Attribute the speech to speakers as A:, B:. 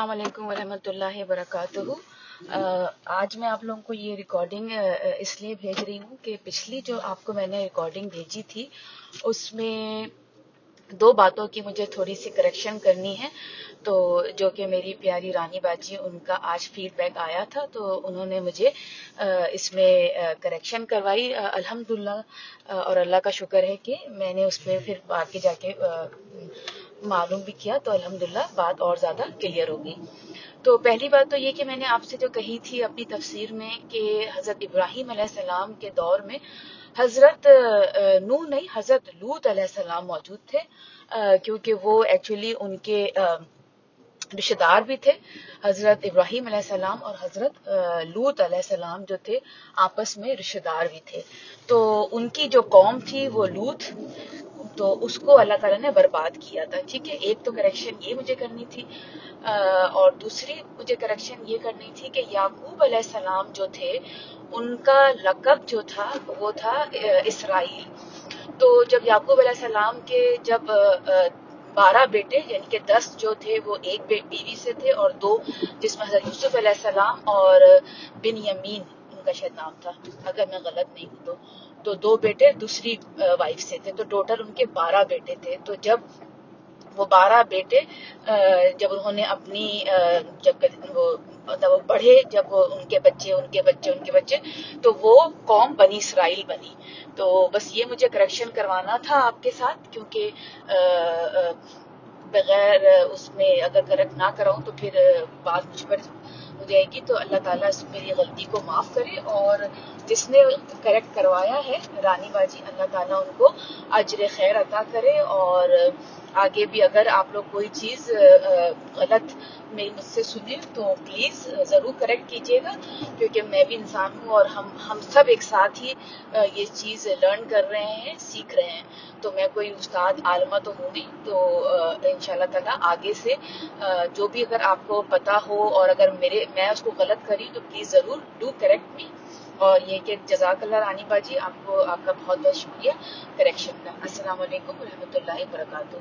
A: السلام علیکم ورحمۃ اللہ وبرکاتہ۔ آج میں آپ لوگوں کو یہ ریکارڈنگ اس لیے بھیج رہی ہوں کہ پچھلی جو آپ کو میں نے ریکارڈنگ بھیجی تھی، اس میں دو باتوں کی مجھے تھوڑی سی کریکشن کرنی ہے۔ تو جو کہ میری پیاری رانی باجی، ان کا آج فیڈ بیک آیا تھا، تو انہوں نے مجھے اس میں کریکشن کروائی۔ الحمد اور اللہ کا شکر ہے کہ میں نے اس میں پھر آگے جا کے معلوم بھی کیا تو الحمدللہ بات اور زیادہ کلیئر ہوگی۔ تو پہلی بات تو یہ کہ میں نے آپ سے جو کہی تھی اپنی تفسیر میں کہ حضرت ابراہیم علیہ السلام کے دور میں حضرت نو نہیں، حضرت لوت علیہ السلام موجود تھے کیونکہ وہ ایکچولی ان کے رشتے دار بھی تھے۔ حضرت ابراہیم علیہ السلام اور حضرت لوت علیہ السلام جو تھے، آپس میں رشتے دار بھی تھے۔ تو ان کی جو قوم تھی وہ لوت تو اس کو اللہ تعالیٰ نے برباد کیا تھا۔ ٹھیک ہے، ایک تو کریکشن یہ مجھے کرنی تھی اور دوسری مجھے کریکشن یہ کرنی تھی کہ یعقوب علیہ السلام جو تھے، ان کا لقب جو تھا وہ تھا اسرائیل۔ تو جب یعقوب علیہ السلام کے جب بارہ بیٹے یعنی کہ دس جو تھے، وہ ایک بیوی سے تھے، اور دو جس میں حضرت یوسف علیہ السلام اور بن یمین ان کا شاید نام تھا، اگر میں غلط نہیں ہوں تو۔ تو دو بیٹے دوسری وائف سے تھے۔ تو ٹوٹل ان کے بارہ بیٹے تھے۔ تو جب وہ بارہ بیٹے جب انہوں نے اپنی جب وہ مطلب وہ بڑھے جب ان کے بچے، ان کے بچے، ان کے بچے، تو وہ قوم بنی اسرائیل بنی۔ تو بس یہ مجھے کریکشن کروانا تھا آپ کے ساتھ، کیونکہ بغیر اس میں اگر کریکٹ نہ کراؤں تو پھر بات مجھ پر جائے گی تو اللہ تعالیٰ اس میری غلطی کو معاف کرے اور جس نے کریکٹ کروایا ہے، رانی باجی، اللہ تعالیٰ ان کو اجر خیر عطا کرے اور آگے بھی اگر آپ لوگ کوئی چیز غلط میری مجھ سے سنیں تو پلیز ضرور کریکٹ کیجیے گا کیونکہ میں بھی انسان ہوں اور ہم ہم سب ایک ساتھ ہی یہ چیز لرن کر رہے ہیں، سیکھ رہے ہیں۔ تو میں کوئی استاد عالمہ تو ہوں گی تو ان شاء اللہ تعالیٰ آگے سے جو بھی اگر آپ کو پتا ہو اور اگر میرے، میں اس کو غلط کری تو پلیز ضرور ڈو کریکٹ می اور یہ کہ جزاک اللہ رانی باجی، آپ کو، آپ کا بہت بہت شکریہ. کریکشن کا، السلام علیکم و اللہ وبرکاتہ.